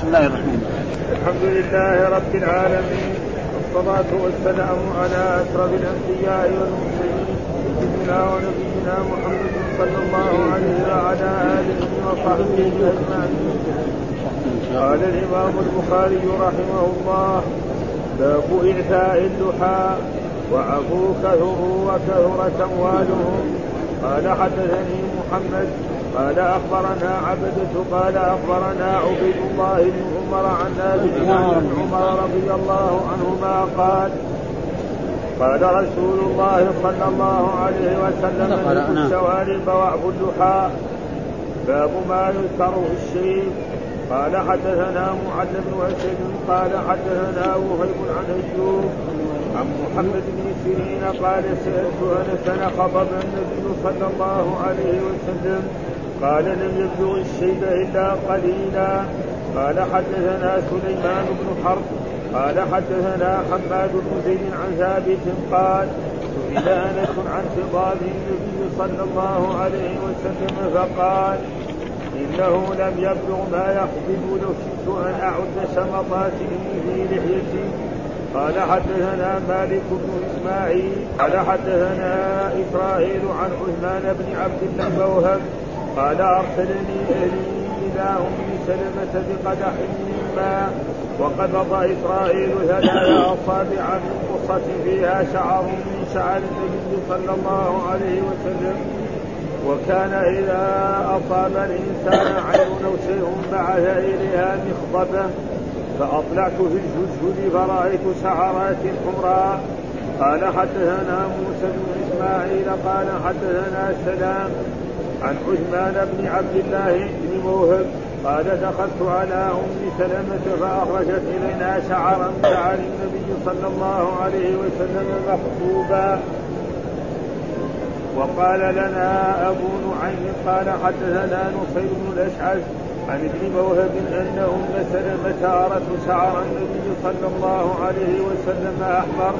بسم الله الرحمن الرحيم. الحمد لله رب العالمين والصلاة والسلام على أشرف الأنبياء والمرسلين سيدنا ونبينا محمد صلى الله عليه وعلى آله وصحبه أجمعين. قال الإمام البخاري رحمه الله باب إعفاء اللحى وعفو كثروا وكثرت أموالهم. قال حدثني محمد قال أخبرنا عبدة قال أخبرنا عبيد الله بن عمر عن نافع عن عمر رضي الله عنهما قال قال رسول الله صلى الله عليه وسلم ملك الشوارب واعبد اللحى باب ما يذكر في الشيء قال حدثنا معل بن اسد قال حدثنا وهيب عن أيوب عن محمد بن سيرين قال سالت أنس خطب النبي صلى الله عليه وسلم قال لم يبلغ الشيب إلا قليلا. قال حدثنا سليمان بن حرب قال حدثنا حماد بن زيد عن ثابت قال سئل أنس عن خطاب النبي صلى الله عليه وسلم فقال إنه لم يبلغ ما يخطب لو شئت أن أعد شمطاته في لحيتي. قال حدثنا مالك بن إسماعيل قال حدثنا إسرائيل عن عثمان بن عبد الله قال أرسلني أهلي إلى أم سلمة بقدح من ماء وقبض إسرائيل ثلاث أصابع من قصة فيها شعر من شعر النبي صلى الله عليه وسلم. وكان إذا أصاب الإنسان عين أو شيء بعث إليها مخضبة فأطلعت في الجدجد فرأيت شعرات حمراء. قال حدثنا موسى بن إسماعيل قال حدثنا سلام عن عثمان بن عبد الله بن موهب قال دخلت على أم سلمة فأخرجت إلينا شعرا شعر النبي صلى الله عليه وسلم مخطوبا. وقال لنا أبو نعيم قال حدثنا نصير بن الأشعث عن ابن موهب ان أم سلمة أرت شعر النبي صلى الله عليه وسلم أحمر.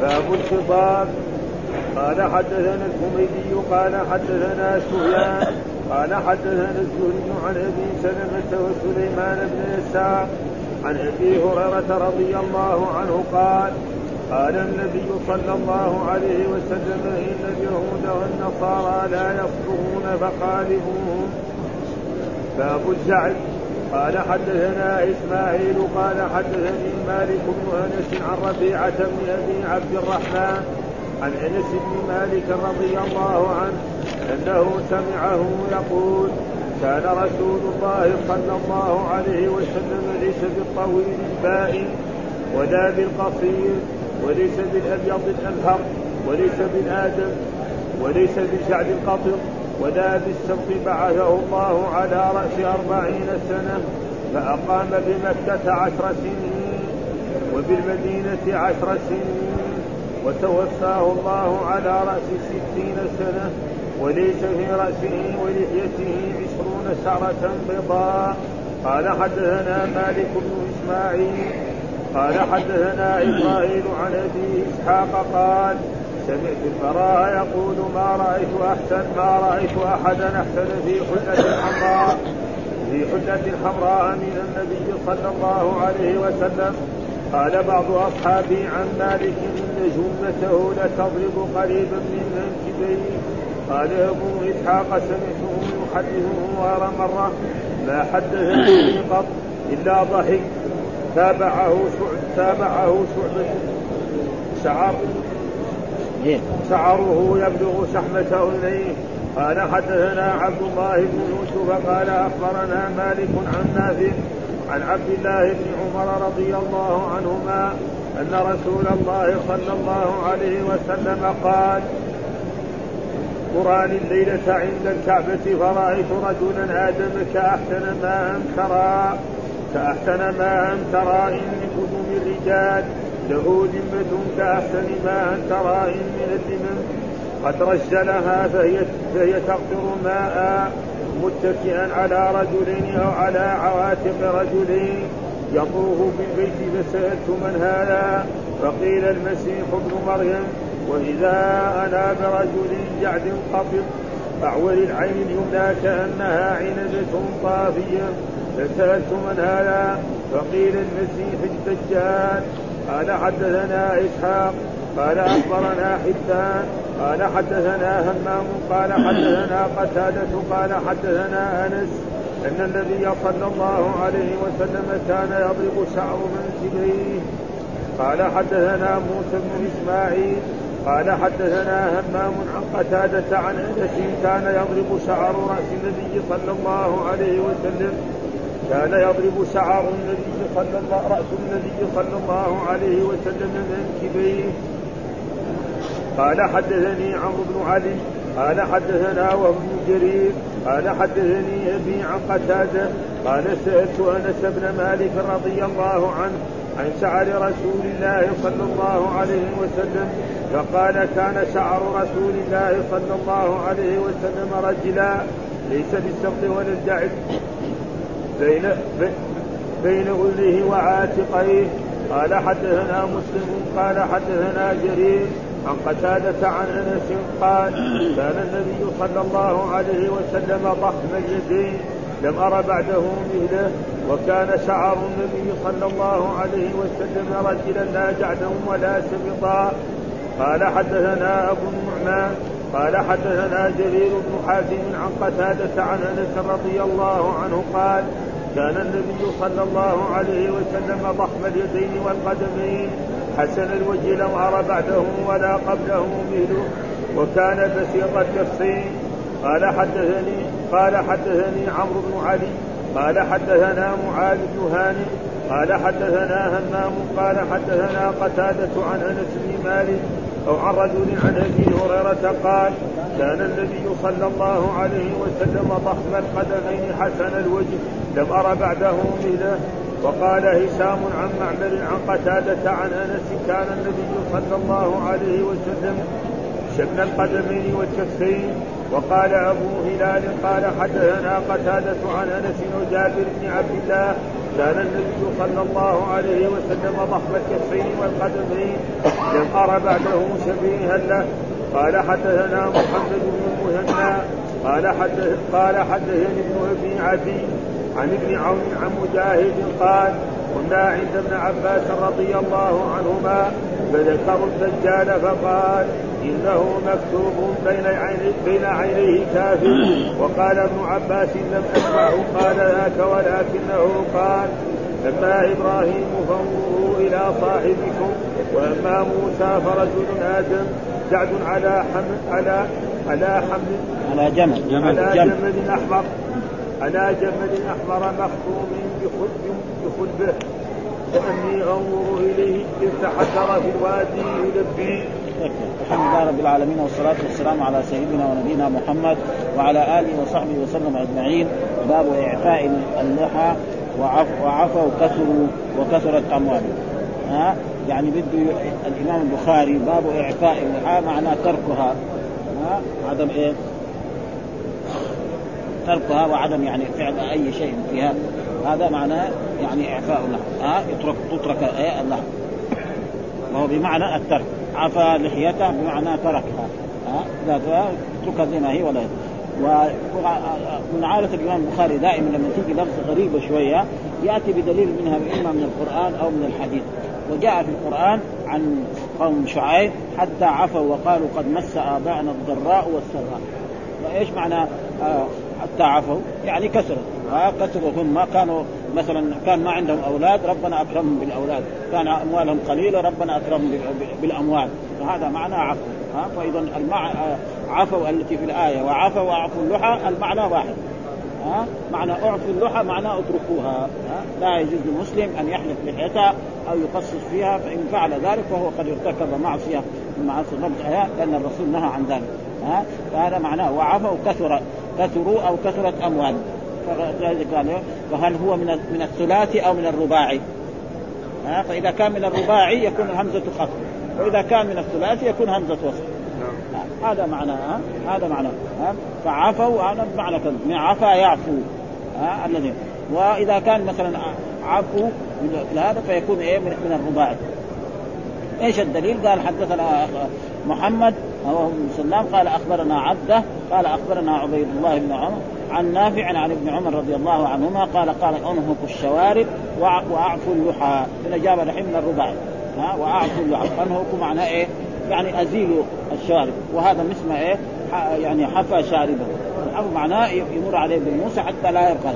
باب الخطاب. قال حدثنا الحميدي قال حدثنا سفيان قال حدثنا الزهري عن أبي سلمة وسليمان بن يسار عن أبي هريرة رضي الله عنه قال قال النبي صلى الله عليه وسلم إن اليهود والنصارى لا يصدقون فخالفوهم. باب الزعل قال حدثنا إسماعيل قال حدثني مالك بن أنس عن ربيعة بن أبي عبد الرحمن عن انس بن مالك رضي الله عنه انه سمعه يقول كان رسول الله صلى الله عليه وسلم ليس بالطويل البائن ولا بالقصير وليس بالابيض الانهر وليس بالادم وليس بالجعد القطر ولا بالسبط بعثه الله على رأس أربعين سنة فأقام بمكة عشر سنين وبالمدينة عشر سنين. وتوفاه الله على رأس ستين سنة وليس في رأسه ولحيته عشرون شعرة بيضاء. قال حدثنا مالك بن إسماعيل قال حدثنا إسرائيل عن أبي إسحاق قال سمعت البراء يقول ما رأيت أحسن ما رأيت أحدا أحسن في حلة حمراء في حلة حمراء من النبي صلى الله عليه وسلم قال بعض أصحابي عن مالك إن جمته لتضرب قريبا من منكبيه قال أبو إسحاق سمعته يحدثه غير مرة. ما حدثني قط إلا ضحك. تابعه شعب تابعه شعبة. شعر شعره يبلغ شحمة أذنيه قال حدثنا عبد الله بن يوسف قال أخبرنا مالك عن نافع عن عبد الله بن عمر رضي الله عنهما أن رسول الله صلى الله عليه وسلم قال قرآن الليلة عند الكعبة فرأيت رجلا آدم كأحسن ما أن ترى كأحسن ما أن ترى إن من قدوم الرجال له ذمة كأحسن ما أن ترى إن من الذمم قد رجلها فهي, فهي تقطر ماء. متكئا على رجلين أو على عواتق رجلين يطوف بالبيت فسألت من هذا؟ فقيل المسيح ابن مريم وإذا أنا برجل جعد قطب أعور العين اليمنى كأنها عنبة طافية. فسألت من هذا؟ فقيل المسيح الدجال. قال حدثنا إسحاق قال أخبرنا حبان قال حدثنا همام قال حدثنا قتادة قال حدثنا أنس أن النبي صلى الله عليه وسلم كان يضرب شعر منكبيه قال حدثنا موسى بن إسماعيل قال حدثنا همام عن قتادة عن أنس كان يضرب شعر رأس النبي صلى الله عليه وسلم. كان يضرب شعر النبي صلى الله رأس النبي صلى الله عليه وسلم منكبيه قال حدثني عمرو بن علي قال حدثنا وابن جرير قال حدثني أبي عن قتادة قال سألت أنس بن مالك رضي الله عنه عن شعر رسول الله صلى الله عليه وسلم فقال كان شعر رسول الله صلى الله عليه وسلم رجلا ليس بالسبط ولا الجعد بين بين أذنه وعاتقيه قال حدثنا مسلم قال حدثنا جرير عن قتادة عن أنس قال كان النبي صلى الله عليه وسلم ضخم اليدين لم أر بعده مثله وكان شعر النبي صلى الله عليه وسلم رجلا لا جعدا ولا سبطا قال حدثنا أبو النعمان قال حدثنا جرير بن حازم عن قتادة عن أنس رضي الله عنه قال كان النبي صلى الله عليه وسلم ضخم اليدين والقدمين. حسن الوجه لم أرى بعده ولا قبله مثله وكان بسيط التفصيل. قال حدثني قال حدثني عمرو بن علي قال حدثنا معاذ بن هانئ قال حدثنا همام قال حدثنا قتادة عن أنس بن مالك أو عن رجل عن أبي هريرة قال كان النبي صلى الله عليه وسلم ضخم القدمين حسن الوجه لم أرى بعده مثله وقال هشام عن معمر عن قتادة عن أنس كان النبي صلى الله عليه وسلم شبن القدمين والكفين وقال أبو هلال قال حدثنا قتادة عن أنس وجابر بن عبد الله كان النبي صلى الله عليه وسلم ضخم الكفين والقدمين. لم ارى بعده شبيها له. قال حدثنا محمد بن المهنا قال حدث قال حدثني ابن أبي عدي. عن ابن عون عن مجاهد قال كنا عند ابن عباس رضي الله عنهما فذكروا الدجال فقال إنه مكتوب بين عيني بين عينيه كافر. وقال ابن عباس لم أسمعه قال ذاك ولكنه قال أما إبراهيم فانظروا إلى صاحبكم وأما موسى فرجل آدم جعد على حمل على على حمل على جمل. على جمل أحمر. على جمل أحمر مخطوم بخلبه كاني أنظر إليه إذ تحسر في الوادي يلبي. الحمد لله رب العالمين والصلاة والسلام على سيدنا ونبينا محمد وعلى آله وصحبه وسلم أجمعين. باب إعفاء اللحى وعفوا وكثروا وكثرت أموالهم ها؟ يعني بده الإمام البخاري باب إعفاء اللحى معناه تركها. ها؟ عدم إيه تركها وعدم يعني فعل أي شيء فيها هذا. معناه يعني إعفاء اللحم ها يترك تترك إيه اللحم وهو بمعنى الترك. عفا لحيته بمعنى تركها. ها تتركها زي ما هي ولا ومن عادة الإمام البخاري دائما لما تيجي لفظ غريبة شوية يأتي بدليل منها إما من القرآن أو من الحديث. وجاء في القرآن عن قوم شعيب حتى عفوا وقالوا قد مس آباءنا الضراء والسراء. وإيش معنى؟ آه حتى عفوا. يعني كسروا. آه كسروا. هم ما كانوا مثلا كان ما عندهم أولاد ربنا أكرمهم بالأولاد. كان أموالهم قليلة ربنا أكرمهم بالأموال. فهذا معنى عفو. ها فاذا المع... عفوا التي في الآية. وعفوا وعفوا اللحى المعنى واحد. ها معنى اعفوا اللحى معناه اتركوها. ها؟ لا يجوز للمسلم أن يحلق لحيتها أو يقصص فيها فإن فعل ذلك فهو قد ارتكب معصية من معاصي الرب لأن الرسول نهى عن ذلك. ها؟ فهذا معناه وعفوا كثر كثروا أو كثرت أموال. فلذلك قال فهل هو من من الثلاثي أو من الرباعي؟ ها؟ فإذا كان من الرباعي يكون همزة خفض. وإذا كان من الثلاثي يكون همزة وصل هذا معناه هذا معناه فعفوا هذا معنى كذا. من عفا يعفو ها؟ الذي وإذا كان مثلا عفو هذا فيكون إيه؟ من, من الرباعي إيش الدليل؟ قال حدثنا محمد هو بن سلام قال أخبرنا عبده قال أخبرنا عبيد الله بن عمر عن نافع عن ابن عمر رضي الله عنهما قال قال أنهك الشوارب واعفوا اللحى. هنا جاب من الرباعي. ها واعفوا اللحى. أنهك معناه إيه؟ يعني ازيلوا الشوارب. وهذا مثل إيه؟ يعني حفى شاربه. الحفى معناه يمر عليه بالموسى حتى لا يبقى.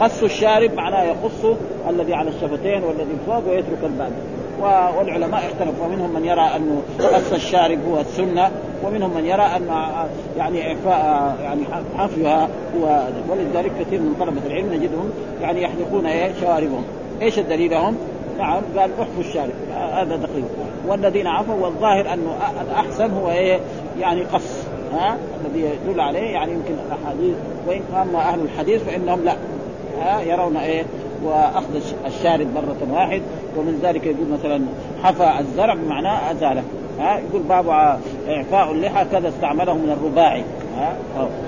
قص الشارب معناه يقص الذي على الشفتين والذي فوق ويترك الباقي والعلماء اختلفوا. ومنهم من يرى انه قص الشارب هو السنة ومنهم من يرى أن يعني اعفاء يعني حفيها هو ولذلك كثير من طلبة العلم نجدهم يعني يحلقون إيه؟ شواربهم. إيش الدليل لهم؟ نعم قال احفوا الشارب. هذا دقيق. والذين عفوا والظاهر أنه الأحسن هو إيه؟ يعني قص. ها؟ الذي يدل عليه يعني يمكن الاحاديث اما أهل الحديث فإنهم لا. ها؟ يرون إيه؟ وأخذ الشارب مرة واحد ومن ذلك يقول مثلا حفى الزرع بمعنى أزاله. ها يقول باب إعفاء اللحى كذا استعمله من الرباعي. ها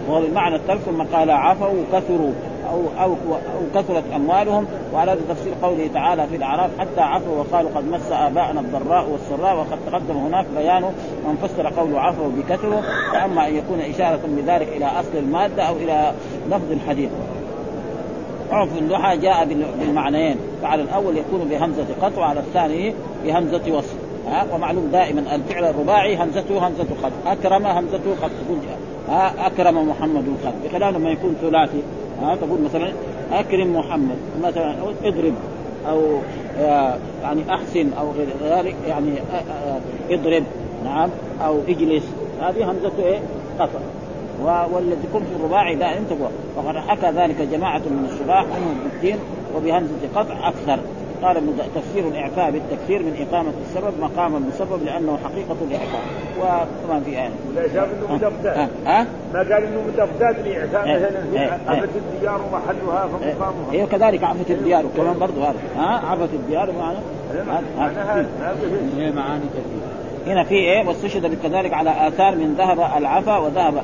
وهو بمعنى الترك ثم قال عفوا وكثروا أو أو أو كثرت أموالهم. وعلى تفسير قوله تعالى في الأعراف حتى عفوا وقالوا قد مس آباءنا الضراء والسراء وقد تقدم هناك بيان من فسر قوله عفوا بكثروا فأما أن يكون إشارة بذلك إلى أصل المادة أو إلى لفظ الحديث عرف اللحى جاء بالمعنيين. فعلى الأول يكون بهمزة قطع وعلى الثاني بهمزة وصل ها؟ ومعلوم دائما الفعل الرباعي همزته همزه قطع. أكرم همزته قطع. تقول أكرم محمد قد بخلاف لما يكون ثلاثي. ها؟ تقول مثلا أكرم محمد. مثلا أو اضرب. أو آه، يعني أحسن أو غير ذلك. يعني آه، آه، اضرب. نعم؟ أو اجلس. هذه همزة إيه؟ قطع. والذي يكون في الرباعي دائما تقوى وقد حكى ذلك جماعة من الشراح منهم بالدين وبهمزة قطع أكثر. قال تفسير الإعفاء بالتكثير من إقامة السبب مقام المسبب لأنه حقيقة الإعفاء. وطبعا في آية. لا شاف إنه متفدات ها؟ ما قال إنه متفدات الإعفاء؟ مثلا عفت. الديار ومحلها فمقامها. هي كذلك عفت الديار كمان برضه هذا. ها عفت الديار معنى معناها معاني كثيرة هنا في إيه؟ واستشهد كذلك على آثار من ذهب العفا وذهب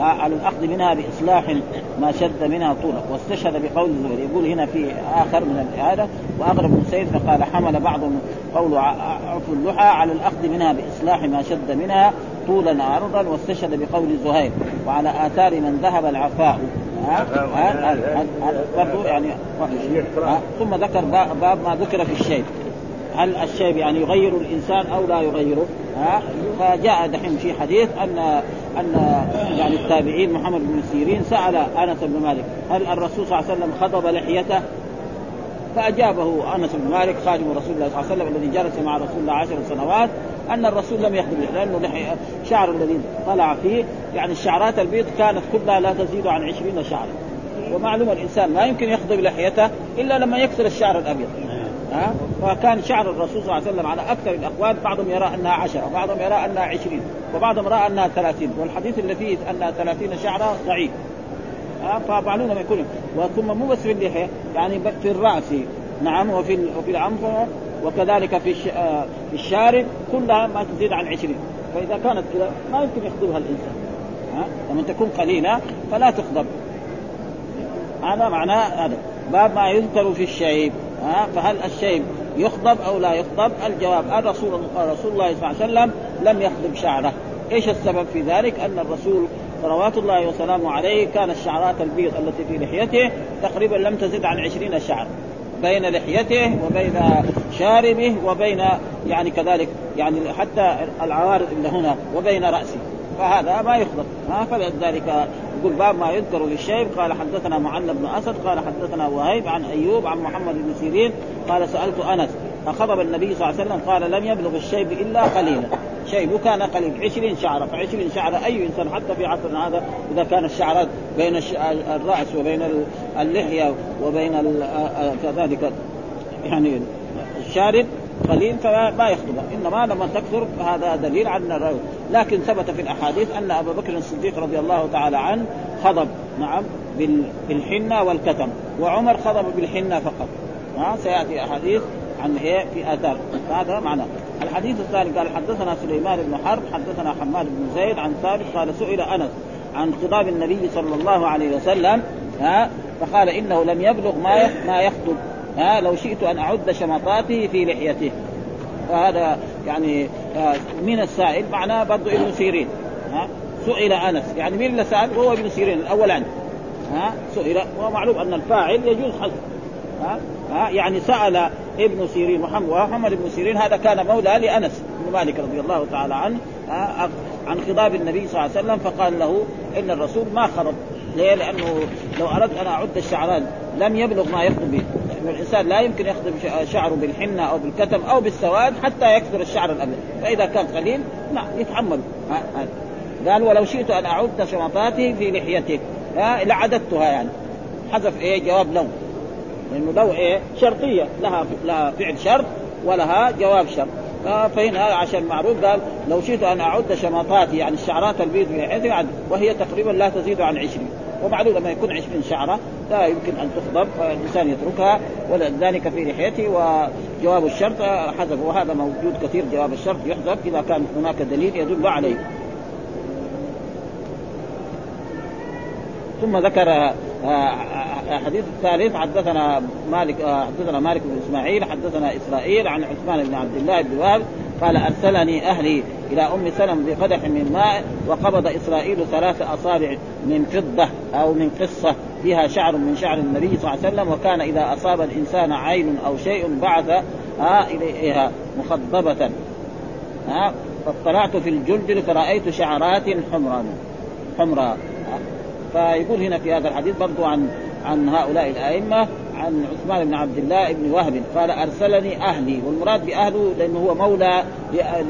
على الأخذ منها بإصلاح ما شذ منها طولا واستشهد بقول الزهري يقول هنا في آخر من هذا وأغرب ابن السيد فقال حمل بعضهم قول عفو اللحى على الأخذ منها بإصلاح ما شذ منها طولا عرضا. واستشهد بقول زهير. وعلى آثار من ذهب العفاء. برضو يعني ثم ذكر باب ما ذكر في الشيب. هل الشيب يعني يغير الإنسان أو لا يغيره؟ ها فجاء دحين في حديث أن أن يعني التابعين محمد بن سيرين سأل أنس بن مالك هل الرسول صلى الله عليه وسلم خضب لحيته؟ فأجابه أنس بن مالك خادم رسول الله صلى الله عليه وسلم الذي جلس مع رسول الله عشر سنوات أن الرسول لم يخضب لأنه شعر الذي طلع فيه يعني الشعرات البيض كانت كلها لا تزيد عن عشرين شعرا ومعلوم الإنسان ما يمكن يخضب لحيته إلا لما يكسر الشعر الأبيض ها؟ شعر الرسول صلى الله عليه وسلم على أكثر الأقوال بعضهم يرى أنها عشرة وبعضهم يرى أنها عشرين وبعضهم رأى أنها ثلاثين. والحديث اللي فيه انها ثلاثين شعره ضعيف. فمعلومه ما يكون ثم مو بس في اللحيه يعني في الرأس. نعم وفي وفي العنفقة وكذلك في آه، في الشارب كلها ما تزيد عن عشرين. فإذا كانت كذا ما يمكن يخضبها الإنسان. ها؟ لما تكون قليلة فلا تخضب. هذا معناه هذا. باب ما يذكر في الشيب. فهل الشيب يخضب أو لا يخضب؟ الجواب الرسول رسول الله صلى الله عليه وسلم لم يخضب شعره، إيش السبب في ذلك؟ أن الرسول صلوات الله وسلامه عليه كان الشعرات البيض التي في لحيته تقريبا لم تزد عن عشرين شعر بين لحيته وبين شاربه وبين يعني كذلك يعني حتى العوارض اللي هنا وبين رأسه فهذا ما يخضب ها فلذلك يقول باب ما يذكر للشيب قال حدثنا معل بن أسد قال حدثنا وهيب عن أيوب عن محمد بن سيرين قال سألت أنس أخضب النبي صلى الله عليه وسلم قال لم يبلغ الشيب إلا قليلا. شيب كان قليل 20 شعرة ف20 شعرة أي إنسان حتى في عصرنا هذا إذا كان الشعرات بين الرأس وبين اللحية وبين كذلك يعني الشارب قليل فما يخضبها إنما لما تكثر هذا دليل على الرجل لكن ثبت في الأحاديث أن أبا بكر الصديق رضي الله تعالى عنه خضب نعم بالحنة والكتم. وعمر خضب بالحنة فقط. ها سيأتي أحاديث عن إيه في آثار. هذا معناه الحديث الثاني قال حدثنا سليمان بن حرب حدثنا حماد بن زيد عن ثابت قال سئل أنس عن خطاب النبي صلى الله عليه وسلم ها فقال إنه لم يبلغ ما ما يخطب. ها لو شئت أن أعد شمطاته في لحيته. فهذا يعني آه، من السائل معناه برضه ابن سيرين ها سئل أنس. يعني مين اللي سال هو ابن سيرين الأول عنه ها سئل. ومعلوم أن الفاعل يجوز حذف ها ها يعني سأل ابن سيرين محمد محمد بن سيرين هذا كان مولى لأنس بن مالك رضي الله تعالى عنه عن خضاب النبي صلى الله عليه وسلم فقال له إن الرسول ما خرب. ليه؟ لأنه لو أردت أن أعد الشعران لم يبلغ ما يخطب به. لأنه الإنسان لا يمكن يخطب شعره بالحنة أو بالكتم أو بالسواد حتى يكثر الشعر الأبيض. فإذا كان قليل نعم يتحمل. قال ولو شئت أن اعد شمطاته في لحيته لعددتها يعني. حذف إيه؟ جواب لو. لأنه لو إيه؟ شرطية. لها لها فعل شرط ولها جواب شرط. فهنا عشان معروف قال لو شئت أن اعد شمطاتي يعني الشعرات البيض في وهي تقريبا لا تزيد عن عشرين. ومعلوم لما يكون 20 شعرة لا يمكن أن تخضب فالإنسان يتركها ولذلك في لحيته وجواب الشرط حذف وهذا موجود كثير جواب الشرط يحذف إذا كان هناك دليل يدل عليه. ثم ذكر الحديث آه، الثالث حدثنا مالك آه، حدثنا مالك بن إسماعيل حدثنا إسرائيل عن عثمان بن عبد الله بن وهب قال أرسلني أهلي إلى أم سلم بقدح من ماء وقبض إسرائيل ثلاث أصابع من فضة أو من قصة فيها شعر من شعر النبي صلى الله عليه وسلم وكان إذا أصاب الإنسان عين أو شيء بعث آه إليها مخضبة. ها فاطلعت في الجلجل فرأيت شعرات حمرا حمراء. فيقول هنا في هذا الحديث برضو عن عن هؤلاء الأئمة عن عثمان بن عبد الله بن وهب. قال أرسلني أهلي. والمراد باهله لأنه هو مولى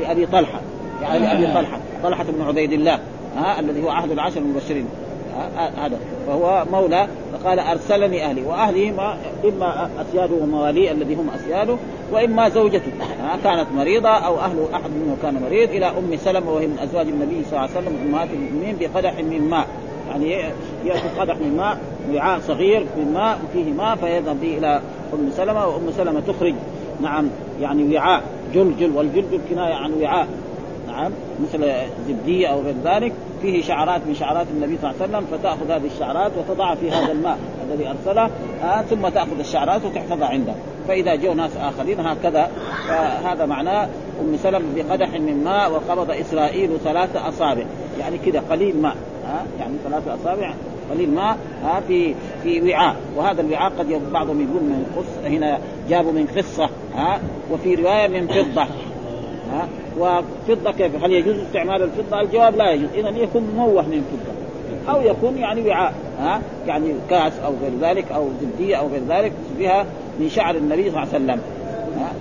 لأبي طلحة. يعني لابي طلحة. طلحة بن عبيد الله. ها الذي هو عهد العشر المبشرين. هذا. فهو مولى. فقال أرسلني أهلي. واهله ما إما أسياده ومواليه الذي هم أسياده وإما زوجته. كانت مريضة أو أهل أحد منهم كان مريض إلى أم سلمة وهي من أزواج النبي صلى الله عليه وسلم أمهات المؤمنين بقدح من ماء. يعني ياخذ قدح من ماء. وعاء صغير من ماء وفيه ماء فيذهب به إلى أم سلمة وأم سلمة تخرج. نعم يعني وعاء جلجل والجلجل كنايه عن وعاء. نعم مثل زبدية أو غير ذلك. فيه شعرات من شعرات النبي صلى الله عليه وسلم فتأخذ هذه الشعرات وتضعها في هذا الماء الذي أرسله آه ثم تأخذ الشعرات وتحفظها عنده. فإذا جو ناس آخرين هكذا. فهذا معناه أم سلم بقدح من ماء وقبض إسرائيل ثلاث أصابع. يعني كذا قليل ماء ها يعني ثلاثة أصابع. قليل ماء ها في في وعاء. وهذا الوعاء قد بعضهم يقول من قص هنا جابوا من قصة ها وفي رواية من فضة ها. وفضة كيف؟ هل يجوز استعمال الفضة؟ الجواب لا يجوز. إذا يكون مموه من فضة أو يكون يعني وعاء ها يعني كاس أو غير ذلك أو زبدية أو غير ذلك فيها من شعر النبي صلى الله عليه وسلم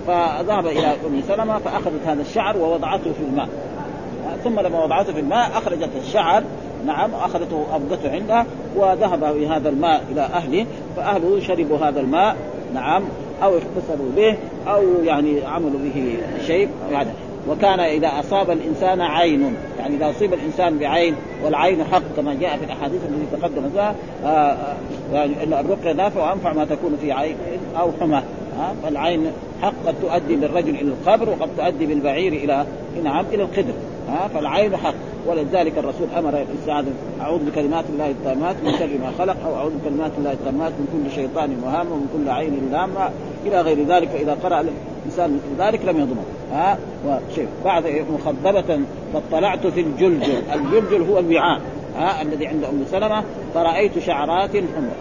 فذهب إلى أم سلمة فأخذت هذا الشعر ووضعته في الماء ثم لما وضعته في الماء أخرجت الشعر نعم أخذته أبقته عندها وذهب بهذا الماء إلى أهله فأهله شربوا هذا الماء نعم أو اغتسلوا به أو يعني عملوا به شيء يعني. وكان إذا أصاب الإنسان عين يعني إذا أصيب الإنسان بعين والعين حق كما جاء في الأحاديث التي تقدم فيها آه، آه، يعني الرقية نافع وأنفع ما تكون في عين أو حمى فالعين حق قد تؤدي بالرجل إلى القبر وقد تؤدي بالبعير إلى نعم إلى القدر فالعين حق. ولذلك الرسول أمر الاستعاذه أعوذ بكلمات الله التامات من شر ما خلق أو أعوذ بكلمات الله التامات من كل شيطان وهام ومن كل عين لامة إلى غير ذلك فإذا قرأ الإنسان ذلك لم يضمن. ها؟ وشيء. بعد مخضبة فاطلعت في الجلجل. الجلجل هو الوعاء. ها؟ الذي عند أم سلمة فرأيت شعرات حمراء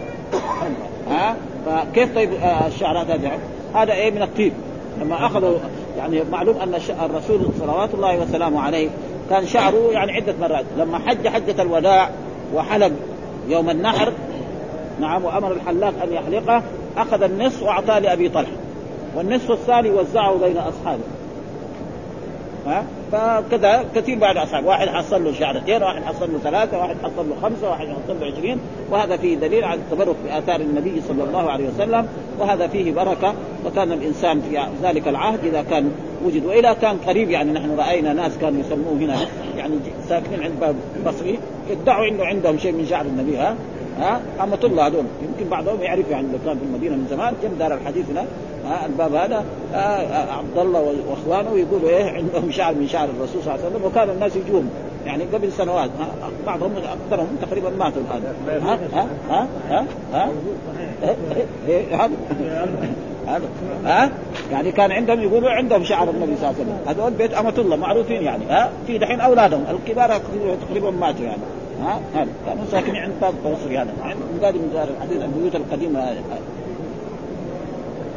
ها؟ فكيف طيب آه، الشعرات هذه؟ هذا إيه؟ من الطيب. لما أخذوا يعني معلوم أن الرسول صلوات الله وسلامه عليه كان شعره يعني عدة مرات. لما حج حجة الوداع وحلق يوم النحر نعم وأمر الحلاق أن يحلقه أخذ النصف وأعطاه لأبي طلحة. والنصف الثاني وزعه بين أصحابه. ها؟ فكذا كثير بعد أصحاب. واحد حصل له شعرتين واحد حصل له ثلاثة واحد حصل له خمسة واحد حصل له عشرين. وهذا فيه دليل على التبرك باثار النبي صلى الله عليه وسلم وهذا فيه بركة. وكان الإنسان في ذلك العهد إذا كان وجد واذا كان قريب يعني نحن رأينا ناس كانوا يسموه هنا يعني ساكنين عند باب بصري يدعوا إنه عندهم شيء من شعر النبي ها؟ ها أمة الله هذول. يمكن بعضهم يعرف يعني لو كان في المدينة من زمان جنب دار الحديث هنا؟ ها الباب هذا عبد الله وإخوانه يقولوا إيه عندهم شعر من شعر الرسول صلى الله عليه وسلم وكان الناس يجون. يعني قبل سنوات بعضهم أكثرهم تقريبا ماتوا الآن. ها ها ها ها ها. ها هذا ها. يعني كان عندهم يقولوا عندهم شعر النبي صلى الله عليه وسلم. هذول بيت أمة الله معروفين يعني ها. في دحين أولادهم الكبار تقريبا ماتوا يعني. ها؟ هذا. كانوا ساكنين عند باب التوصل هذا. مقادم من دار الحديث البيوت القديمة هذه.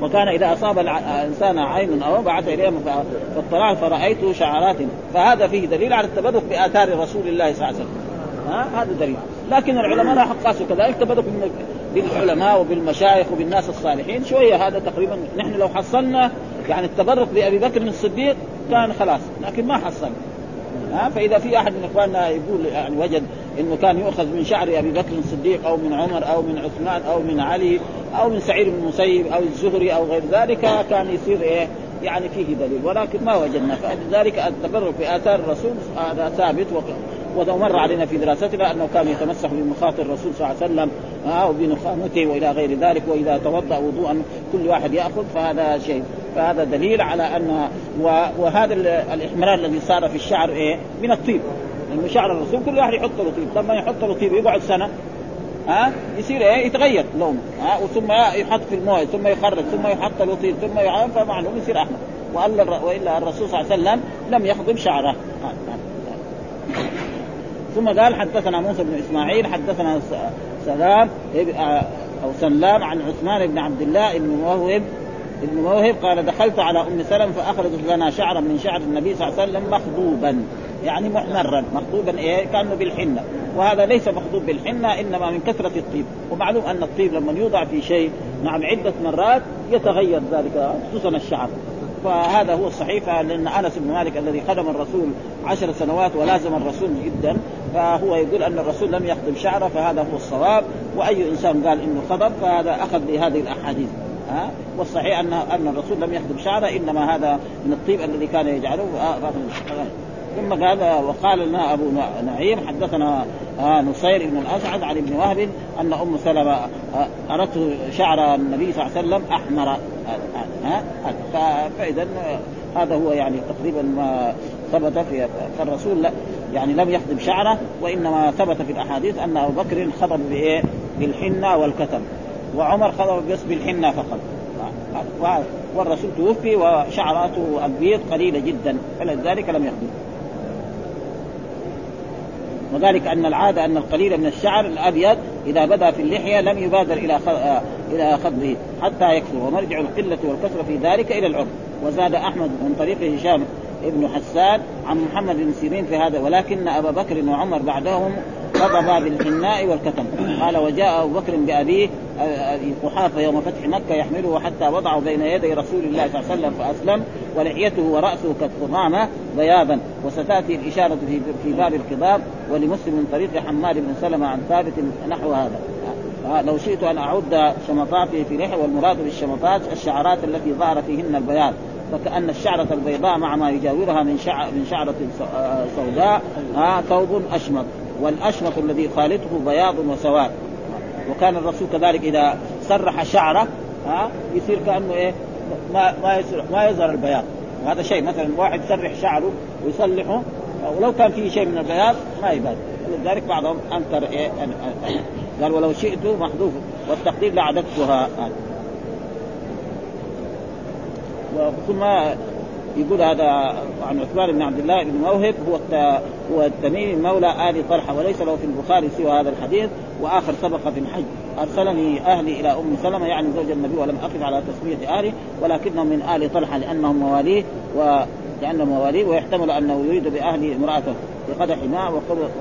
وكان إذا أصاب الإنسان عين أو بعث اليه فاطلع فرأيت شعرات. فهذا فيه دليل على التبرك بآثار رسول الله صلى الله عليه وسلم. ها؟ هذا دليل. لكن العلماء لا قاسوا كذلك تبرك بالعلماء وبالمشايخ وبالناس الصالحين. شوية هذا تقريبا نحن لو حصلنا يعني التبرك بأبي بكر الصديق كان خلاص لكن ما حصل. ها؟ فإذا في أحد من إخواننا يقول يعني وجد إنه كان يؤخذ من شعر أبي بكر الصديق أو من عمر أو من عثمان أو من علي أو من سعيد بن المسيب أو الزهري أو غير ذلك كان يصير إيه؟ يعني فيه دليل. ولكن ما وجدنا. فلذلك التبرك باثار الرسول هذا ثابت ولو مر علينا في دراستنا أنه كان يتمسح بمخاط الرسول صلى الله عليه وسلم آه وبنخامته وإلى غير ذلك وإذا توضأ وضوءا كل واحد يأخذ فهذا شيء. فهذا دليل على أن وهذا الإحمرار الذي صار في الشعر إيه؟ من الطيب. لأنه شعر الرسول كل واحد يحط له طيب لما يحط له طيب يقعد سنة. ها؟ يصير إيه؟ يتغير لونه ها؟ آه ثم يحط في الموية ثم يخرج ثم يحط له طيب ثم يعان فمعلوم يصير أحمر. وإلا الرسول صلى الله عليه وسلم لم يخضم شعره. ثم قال حدثنا موسى بن إسماعيل حدثنا سلام أو سلام عن عثمان بن عبد الله بن موهب ابن موهب قال دخلت على أم سلم فأخرجت لنا شعرا من شعر النبي صلى الله عليه وسلم مخضوبا. يعني محمرا مخضوبا إيه؟ كأنه بالحنة. وهذا ليس مخضوب بالحنة إنما من كثرة الطيب. ومعلوم أن الطيب لما يوضع في شيء نعم عدة مرات يتغير ذلك خصوصا الشعر. فهذا هو الصحيح لأن أنس بن مالك الذي خدم الرسول عشر سنوات ولازم الرسول جدا فهو يقول أن الرسول لم يخدم شعره فهذا هو الصواب. وأي إنسان قال إنه خضب فهذا أخذ بهذه الأحاديث. ها؟ والصحيح ان أن الرسول لم يخدم شعره إنما هذا من الطيب الذي كان يجعله. ثم قال وقال لنا أبو نعيم حدثنا نصير بن الأسعد عن ابن وهب أن أم سلمة أردت شعر النبي صلى الله عليه وسلم أحمر. ها فإذا هذا هو يعني تقريبا ما ثبت في فالرسول لا يعني لم يخدم شعره وإنما ثبت في الأحاديث أن أبو بكر خضب بإيه؟ بالحنة والكتم وعمر خضب بس بالحنة فقط. والرسول توفي وشعراته البيض قليلة جدا فلذلك لم يخدم وذلك أن العاده أن القليل من الشعر الأبيض إذا بدا في اللحية لم يبادر إلى إلى خضه حتى يكثر ومرجع القلة والكثره في ذلك إلى العرف. وزاد أحمد من طريق هشام ابن حسان عن محمد بن سيرين في هذا ولكن أبا بكر وعمر بعدهم غضبا بالحناء والكتم. قال وجاء أبو بكر بأبيه قحافه يوم فتح مكة يحمله حتى وضعه بين يدي رسول الله صلى الله عليه وسلم فأسلم ولحيته ورأسه كالطغامه بياضا وستأتي الإشارة في في باب الخضاب ولمسلم من طريق حماد بن سلمة عن ثابت نحو هذا. لو شئت أن أعد شمطاته في لحيه والمراد بالشمطات الشعرات التي ظهر فيهن البياض. فكأن الشعرة البيضاء مع ما يجاورها من شعر من شعرة سوداء ها ثوب أشمط. والأشمط الذي يخالطه بياض وسواد. وكان الرسول كذلك إذا سرح شعره ها يصير كأنه إيه ما ما ما يظهر البياض. وهذا شيء مثلا واحد يسرح شعره ويصلحه ولو كان فيه شيء من البياض ما يبان ولذلك بعضهم أنكر إيه قال ولو شئت محذوف والتقدير لعددتها. ثم يقول هذا عن عثمان بن عبد الله بن موهب هو هو التميمي مولى آل طلحة وليس له في البخاري سوى هذا الحديث وآخر سبق في الحج. أرسلني أهلي إلى أم سلمة يعني زوج النبي ولم أقف على تسميه أهلي ولكنهم من آل طلحة لأنهم مواليه و لأنهم مواليه ويحتمل أنه يريد بأهله امرأته. بقدح ماء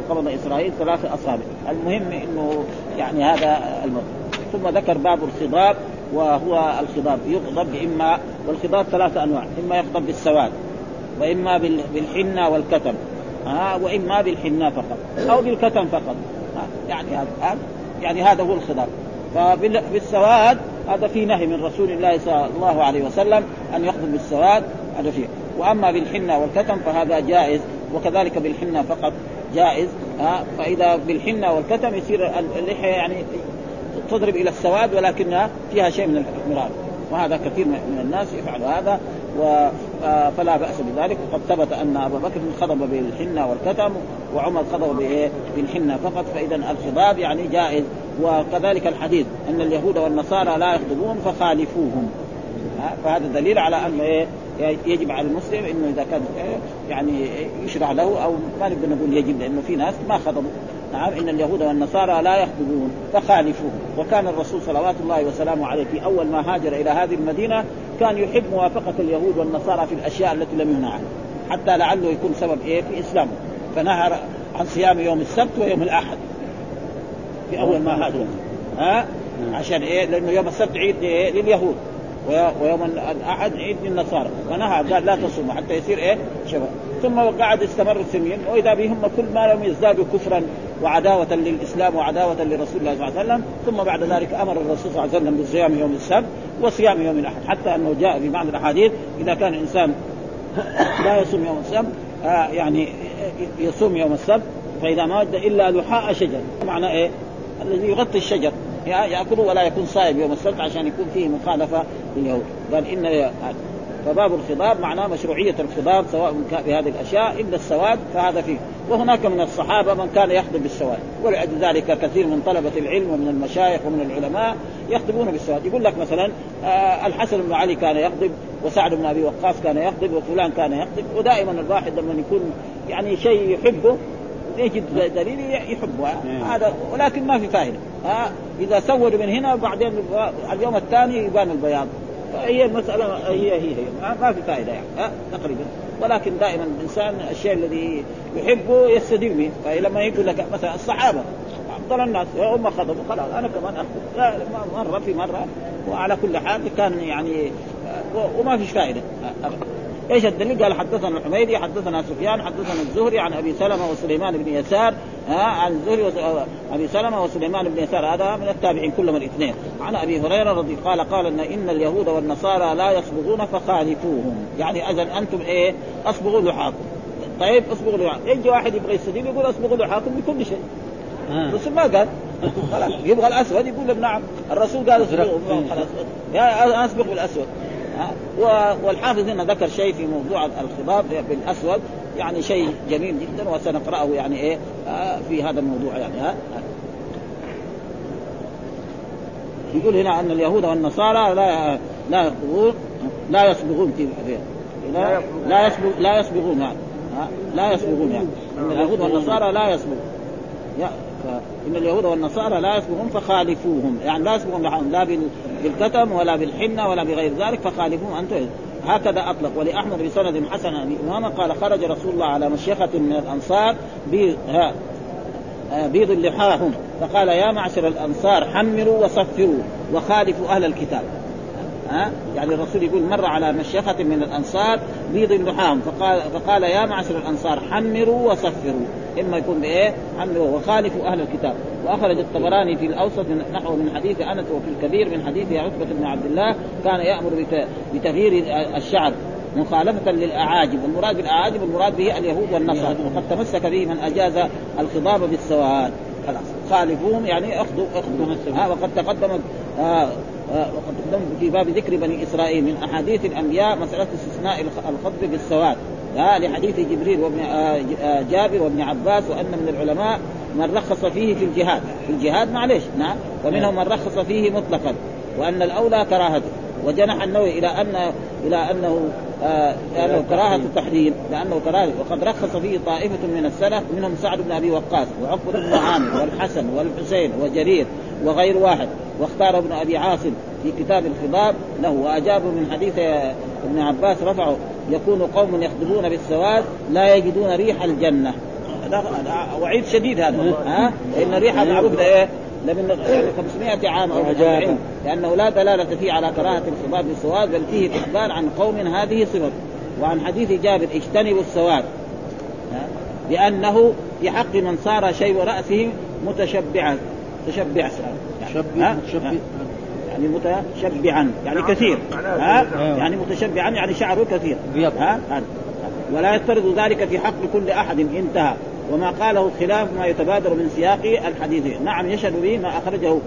وقبض إسرائيل ثلاث أصابع. المهم إنه يعني هذا الموضوع ثم ذكر باب الخضاب وهو الخضاب. يخضب اما والخضاب ثلاثة أنواع. إما يخضب بالسواد وإما بالحنة والكتم. ها وإما بالحنة فقط أو بالكتم فقط. يعني هذا يعني هذا هو الخضاب. فبالسواد هذا في نهي من رسول الله صلى الله عليه وسلم أن يخضب بالسواد. هذا فيه. وأما بالحنة والكتم فهذا جائز وكذلك بالحنة فقط جائز. ها فإذا بالحنة والكتم يصير اللحية يعني تضرب إلى السواد ولكنها فيها شيء من الاحمرار وهذا كثير من الناس يفعل هذا و فلا بأس بذلك. وقد ثبت أن ابا بكر خضب بالحنة والكتم وعمر خضب بالحنة فقط. فإذا الخضاب يعني جائز. وكذلك الحديث أن اليهود والنصارى لا يخطبون فخالفوهم. فهذا دليل على انه إيه يجب على المسلم إنه إذا كان يعني يشرع له أو ما نقدر نقول يجب لأنه في ناس ما خطبوا نعم إن اليهود والنصارى لا يخطبون فخالفوه وكان الرسول صلوات الله وسلامه عليه في أول ما هاجر إلى هذه المدينة كان يحب موافقة اليهود والنصارى في الأشياء التي لم ينهى عنها حتى لعله يكون سبب إيه؟ في إسلامه. فنهى عن صيام يوم السبت ويوم الأحد في أول ما هاجر. ها؟ عشان إيه؟ لأنه يوم السبت عيد إيه؟ لليهود. ويوم الأحد عيد للنصارى. ونهى قال لا تصوموا حتى يصير إيه؟ شباب. ثم قعد استمر سنين وإذا بهم كل ما لم يزدادوا كفرا وعداوة للإسلام وعداوة لرسول الله صلى الله عليه وسلم ثم بعد ذلك أمر الرسول صلى الله عليه وسلم بصيام يوم السبت وصيام يوم الأحد. حتى أنه جاء في بعض الأحاديث إذا كان الإنسان لا يصوم يوم السبت آه يعني يصوم يوم السبت فإذا ما وجد إلا لحاء شجر. معنى إيه؟ الذي يغطي الشجر. ياكل ولا يكون صائم يوم السبت عشان يكون فيه مخالفة لليهود. قال إن فباب الخضاب معناه مشروعية الخضاب سواء بهذه الأشياء إلا السواد فهذا فيه. وهناك من الصحابة من كان يخطب بالسواد. ولأجل ذلك كثير من طلبة العلم ومن المشايخ ومن العلماء يخطبون بالسواد. يقول لك مثلا آه الحسن بن علي كان يخطب وسعد بن أبي وقاص كان يخطب وفلان كان يخطب ودائما الواحد لما يكون يعني شيء يحبه يجد دليل يحبه هذا ولكن ما في فائدة. ها إذا سودوا من هنا وبعدين اليوم الثاني يبان البياض. فهي المسألة هي هي هي. ما في فائدة يعني ها تقريبا. ولكن دائما الإنسان الشيء الذي يحبه يستدل به. فلما يقول لك مثلا الصحابة أفضل الناس هم خطبوا خلاص أنا كمان اخطب مرة في مرة وعلى كل حال كان يعني وما فيش فائدة. إيش الدليل؟ قال حدثنا الحميدي حدثنا سفيان حدثنا الزهري عن أبي سلمة وسليمان بن يسار ها عن الزهري أبي سلمة وسليمان بن يسار هذا من التابعين كلهم الاثنين. عن أبي هريرة رضي قال قال ان إن اليهود والنصارى لا يصبغون فخالفوهم. يعني إذا أنتم إيه؟ اصبغوا لحاكم. طيب اصبغوا لحاكم. يجي واحد يبغى يستدل يقول اصبغوا لحاكم بكل شيء. آه. الرسول ما قال. خلاص يبغى الأسود يقول نعم. الرسول قال اصبغوا. خلاص. يا أصبغ بالأسود. والحافظ هنا ذكر شيء في موضوع الخضاب بالاسود يعني شيء جميل جدا وسنقرأه يعني إيه آه، في هذا الموضوع يعني ها؟ يقول هنا أن اليهود والنصارى لا لا يصبغون لا يصبغون لا لا يصبغ لا يصبغون يعني لا يصبغون يعني. اليهود والنصارى لا يصبغون. ان اليهود والنصارى لا يصبغون فخالفوهم. يعني لا يصبغون لا بالكتم ولا بالحنة ولا بغير ذلك فخالفوهم أنتم. هكذا أطلق. ولأحمد بسند حسن ابي امامه قال خرج رسول الله على مشيخة من الأنصار بيض لحاهم. فقال يا معشر الأنصار حمروا وصفروا وخالفوا أهل الكتاب. ها؟ يعني الرسول يقول مر على مشيخة من الأنصار بيض لحاهم فقال فقال يا معشر الأنصار حمروا وصفروا. إما يكون بإيه؟ حمروا. وخالفوا أهل الكتاب. وأخرج الطبراني في الأوسط من نحو من حديث أنس وفي الكبير من حديث عتبة بن عبد الله كان يأمر بتغيير الشعر مخالفة للأعاجم. والمراد بالأعاجم المراد به اليهود والنصارى. وقد تمسك به من أجاز الخضاب بالسواد. خلاص. خالفوهم يعني اخذوا اخذوا. وقد تقدم آه وقد تقدم في باب ذكر بني إسرائيل من أحاديث الأنبياء مسألة استثناء الخطب بالسواد لحديث جبريل وابن آه، آه، جابر وابن عباس وأن من العلماء من رخص فيه في الجهاد. في الجهاد معليش نعم. ومنهم من رخص فيه مطلقا. وأن الأولى كراهته. وجنح النووي إلى أن إلى أنه آه لأنه كراهة تحريم لأنه كراهة. وقد رخص فيه طائفة من السلف منهم سعد بن أبي وقاص وعقبة بن عامر والحسن والحسين وجرير وغير واحد. واختار ابن أبي عاصم في كتاب الخضاب له واجابه من حديث ابن عباس رفعه يكون قوم يخطبون بالسواد لا يجدون ريح الجنة. وعيد شديد هذا. ها؟ ان ريحها معروف إيه؟ لمن 500 عام أو 40 لأنه لا دلالة فيه على كراهه الخضاب بالسواد بل فيه إخبار عن قوم هذه صفه وعن حديث جابر اجتنبوا السواد. لأنه في حق من صار شيء رأسه متشبعا. تشبع يعني متشبع يعني متشبعا. يعني كثير. ها؟ يعني متشبعا يعني شعره كثير. ها؟ ولا يفترض ذلك في حق كل أحد انتهى. وما قاله خلاف ما يتبادر من سياق الحديث. نعم يشهد به ما أخرجه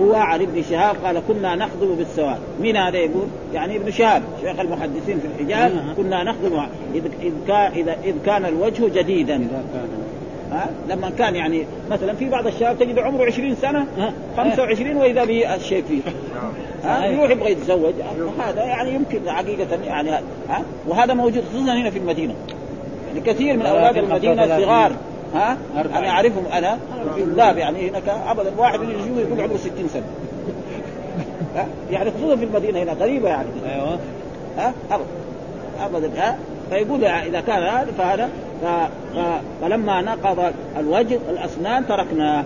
هو عن ابن شهاب قال كنا نخضب بالسواد. مين هذا يقول؟ يعني ابن شهاب شيخ المحدثين في الحجاز. كنا نخضب إذ, كان إذا إذ كان الوجه جديدا. ها؟ لما كان يعني مثلا في بعض الشباب تجد عمره 20 سنة 25 وإذا به الشيء فيه. ها؟ يروح يبغى يتزوج. هذا يعني يمكن حقيقه يعني ها؟ وهذا موجود خصوصا هنا في المدينة. يعني كثير من أولاد المدينة الصغار ها؟ أنا أعرفهم أنا. في الباب يعني هناك ابدا. واحد يجي يقول عمره 60 سنة. يعني خصوصا في المدينة هنا غريبة يعني. أيوه. ها؟ ابدا. ابدا. ها؟ فيقول إذا كان هذا فهذا فلما نقض الوجه الأسنان تركناه.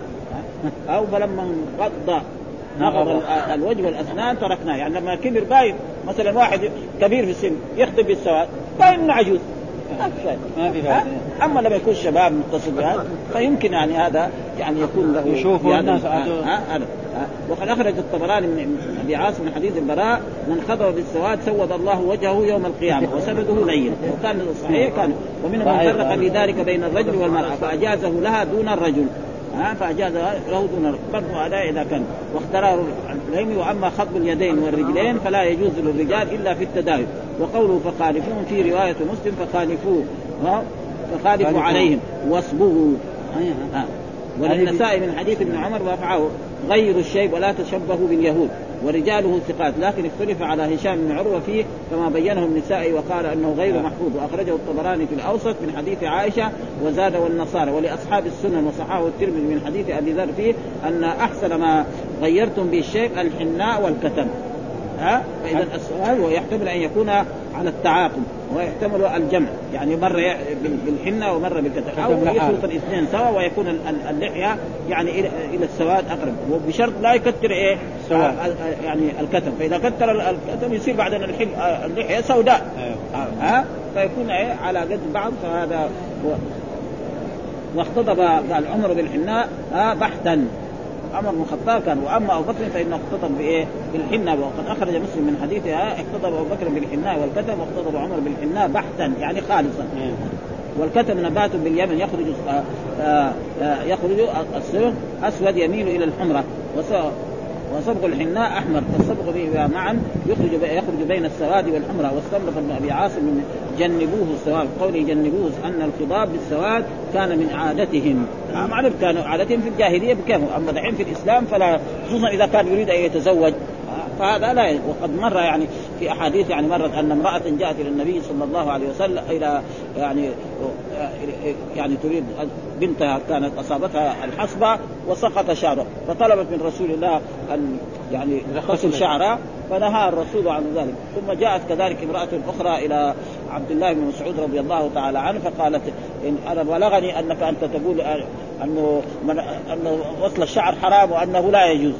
أو فلما انقض نقض الوجه والأسنان تركناه. يعني لما كبر باين مثلا واحد كبير في السن يخطب بالسواد باين إنه عجوز. ما في فائده أما لما يكون شباب متصل بهذا فيمكن يعني هذا يعني يكون له يشوفوا الناس هذا وقد أخرج الطبراني من أبي عاصم من حديث البراء من خضر بالسواد سود الله وجهه يوم القيامة وسنده لين. وكان صحيح كان ومنهم من فرق في ذلك بين الرجل والمرأة فأجازه لها دون الرجل. ها فاجاز له دون برضه هذا إذا كان واختار العلم وأما خطب اليدين والرجلين فلا يجوز للرجال إلا في التداوي. وقوله فخالفوهم في رواية مسلم فخالفوه فخالفوا عليهم. واصبغوا وللنساء من حديث ابن عمر ورفعه غيروا الشيب ولا تشبهوا باليهود. ورجاله ثقات لكن اختلف على هشام بن عروة فيه كما بينه النسائي وقال أنه غير نعم. محفوظ وأخرجه الطبراني في الأوسط من حديث عائشة وزاد والنصارى ولأصحاب السنن وصححه الترمذي من حديث أبي ذر فيه أن أحسن ما غيرتم به الشيب الحناء والكتم ها؟ فإذا السؤال ويحتمل أن يكون على التعاقب؟ ويحتمل الجمع يعني مره بالحنة ومره بالكتف أو يخلط الاثنين سوا ويكون اللحية يعني إلى السواد أقرب. وبشرط لا يكثر إيه؟ سواد. آه، آه، يعني الكتم. فإذا كثر الكتم يصير بعدين اللحية سوداء. أيوه. ها؟ فيكون إيه؟ على قد بعض فهذا واختطب قال عمر بالحناء بحثا. عمر بن الخطاب كان وأما أبو بكر فإنه اختطب بإيه؟ بالحناء وقد أخرج مسلم من حديثها اختطب أبو بكر بالحناء والكتب واختطب عمر بالحناء بحثا يعني خالصا. والكتب نبات باليمن يخرج آه آه, آه، يخرج الصبغ أسود يميل إلى الحمرة. وصبغ الحناء أحمر فالصبغ به معا يخرج يخرج بين السواد والحمرة. واستنبط ابن أبي عاصم جنبوه السواد. قوله جنبوه أن الخضاب بالسواد كان من عادتهم. معلوم كانوا عادتهم في الجاهلية بكيفهم أما دحين في الإسلام فلا خصوصا إذا كان يريد أن يتزوج. فهذا لا وقد مر يعني في أحاديث يعني مرت أن امرأة جاءت إلى النبي صلى الله عليه وسلم إلى يعني يعني تريد بنتها كانت أصابتها الحصبة وسقط شعره. فطلبت من رسول الله أن يعني غسل شعرها فنهى الرسول عن ذلك. ثم جاءت كذلك امرأة أخرى إلى عبد الله بن مسعود رضي الله تعالى عنه فقالت إن أنا بلغني أنك أنت تقول أنه من انه وصل الشعر حرام وأنه لا يجوز.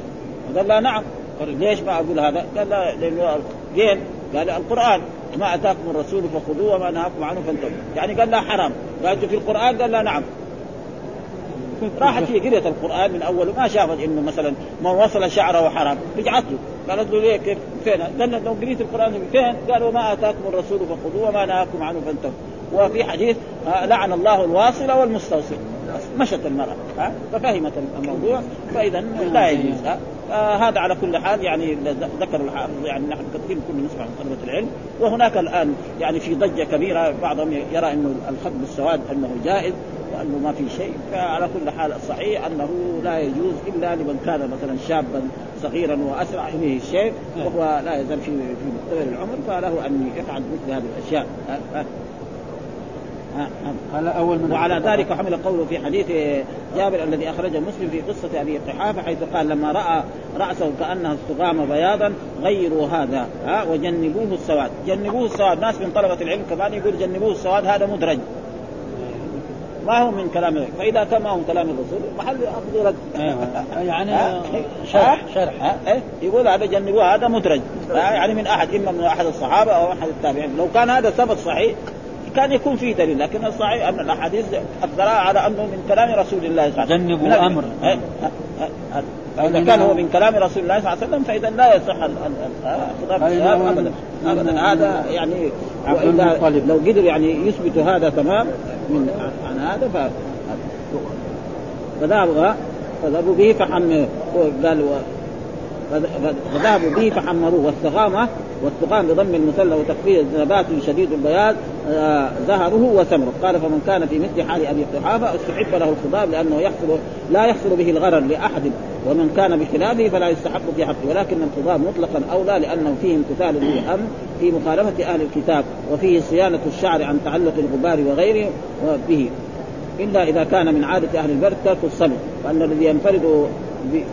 قال لا نعم. ليش ما أقول هذا؟ قال لا لأنه دين قال القرآن ما أتاكم الرسول فخذوه وما نهاكم عنه فانتهوا. يعني قال لا حرام. قال في القرآن؟ قال لا نعم. راحت هي قريت القرآن من أول ما شافت إنه مثلا من وصل شعره حرام رجعت له قالت له ليه؟ كيف؟ فين؟ قال لو قريت القرآن فين؟ قال وما آتاكم الرسول فخذوه وما نهاكم عنه فانتهوا. وفي حديث آه، لعن الله الواصل والمستوصل. مشت المرأة ففهمت الموضوع. فإذا لا يجوز هذا على كل حال يعني ذكر الحافظ يعني نحن كثير كنا نسمع من طلبة العلم. وهناك الآن يعني في ضجة كبيرة بعضهم يرى أنه الخط بالسواد أنه جائز. وأنه ما في شيء. فعلى كل حال الصحيح أنه لا يجوز إلا لمن كان مثلا شابا صغيرا وأسرع إليه الشيء وهو لا يزال في في مقتبل العمر فله أن يفعل مثل هذه الأشياء. هذا أول من وعلى ذلك حمل قوله في حديث جابر الذي اخرجه مسلم في قصة أبي قحافة حيث قال لما رأى رأسه كانها استقام بياضا غيروا هذا. ها وجنبوه السواد. جنبوه السواد. ناس من طلبة العلم كمان يقول جنبوه السواد هذا مدرج. ما هو من كلام فإذا كان ما هو من كلام الرسول محل أخذ رد أيوة. يعني شرح شرح. إيه؟ يقول هذا جنبوه هذا مدرج. يعني من أحد إما من أحد الصحابة أو أحد التابعين. لو كان هذا ثبت صحيح كان يكون فيه دليل لكن الصحيح أن الأحاديث اكثرها على أنه من كلام رسول الله صلى الله عليه وسلم. جنبوا أمر. فاذا كان هو من كلام رسول الله صلى الله عليه وسلم فإذا لا يصح خطاب ابدا. ابدا. هذا يعني والا لو قدر يعني يثبت هذا تمام من عن هذا ف فذهبوا فذهبوا به فحم قال فذهبوا به فحمروه. والثغامه والثقام بضم المثلى وتكفير نبات شديد البياض آه زهره وثمره. قال فمن كان في مثل حال أبي قحافة استحب له الخضاب لأنه يحصل لا يحصل به الغرر لأحد. ومن كان بخلافه فلا يستحق في حقه. ولكن الخضاب مطلقا أولى لأنه فيه امتثال للامر في مخالفة أهل الكتاب وفيه صيانة الشعر عن تعلق الغبار وغيره به. إلا إذا كان من عادة أهل البلد ترك الصلاه وأن الذي ينفرد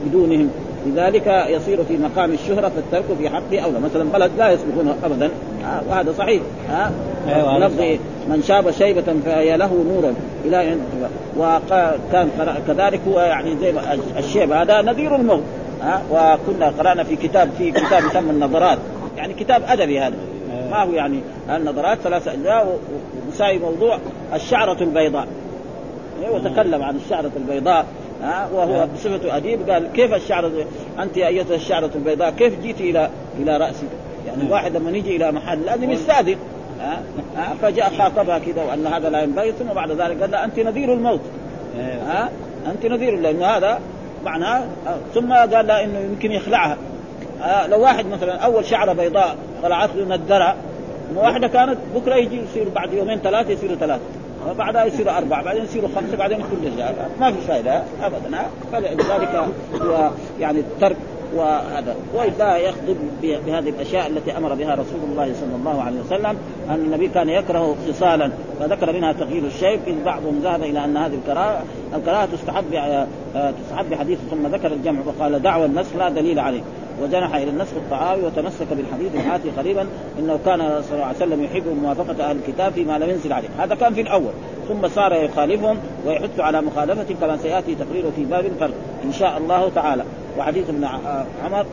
بدونهم لذلك يصير في مقام الشهرة فالترك في حقه أولى. مثلا بلد لا يسبقونه أبدا. آه وهذا صحيح. ها آه لفظ من شاب شيبة فهي له نورا إلى وكان كذلك هو يعني زي الشيب هذا نذير الموت. ها وكنا قرأنا في كتاب في كتاب يسمى النظرات. يعني كتاب أدبي هذا. ما هو يعني النظرات؟ ثلاث أجزاء ومساوي موضوع الشعرة البيضاء. وتكلم عن الشعرة البيضاء. ها وهو بصفته أديب قال كيف الشعر أنت أيتها الشعرة البيضاء كيف جيت إلى إلى راسي؟ يعني الواحد لما يجي إلى محل لازم يستاذن ها فجاء خاطبها كذا وان هذا لا ينبغي ثم بعد ذلك قال أنت نذير الموت. ها أنت نذير لأنه هذا معناه ثم قال لا إنه يمكن يخلعها. لو واحد مثلا أول شعرة بيضاء طلعت له ندره واحدة كانت بكرة يجي يصير بعد يومين ثلاثة يصيروا ثلاثة. وبعدها يصيروا أربعة بعدين يصيروا خمسة بعدين كل ما في فائدة أبدا. فلذلك هو يعني الترك وهذا. وإذا يخضب بهذه الأشياء التي أمر بها رسول الله صلى الله عليه وسلم أن النبي كان يكره خصالا فذكر منها تغيير الشيب إذ بعضهم ذهب إلى أن هذه الكراهة الكراهة تستحب تستحب بحديث ثم ذكر الجمع وقال دعوى النسخ لا دليل عليه. وجنح إلى النسخ الطعاوي وتمسك بالحديث الآتي قريبا إنه كان صلى الله عليه وسلم يحب موافقة أهل الكتاب فيما لم ينزل عليه، هذا كان في الأول، ثم صار يخالفهم ويحث على مخالفة كما سيأتي تقريره في باب الفرق. إن شاء الله تعالى، وحديث ابن عمر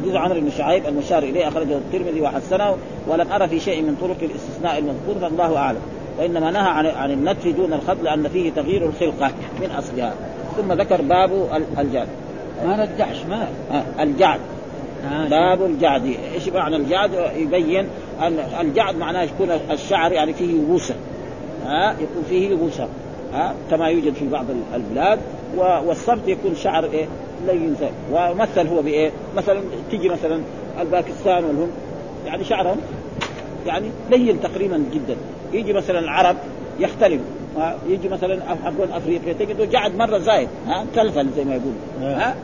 حديث عمرو بن شعيب المشار إليه أخرجه الترمذي وحسنه. ولم أرى في شيء من طرق الاستثناء المذكور فالله أعلم. وإنما نهى عن عن النتف دون الخط لأن فيه تغيير الخلقة من أصلها. ثم ذكر باب الجاد ما الجحش ما. آه الجعد. آه باب الجعد. إيش معنى الجعد؟ يبين أن الجعد معناه يكون الشعر يعني فيه ها آه يكون فيه يبوسه ها كما يوجد في بعض البلاد. والصبت يكون شعر إيه لين ومثل هو بإيه؟ مثلا تيجي مثلا الباكستان والهم يعني شعرهم يعني لين تقريبا جدا. يجي مثلا العرب يختلف. يجي مثلا حقون أفريقيا تجده جعد مرة زايد ها؟ كلفل زي ما يقول ها؟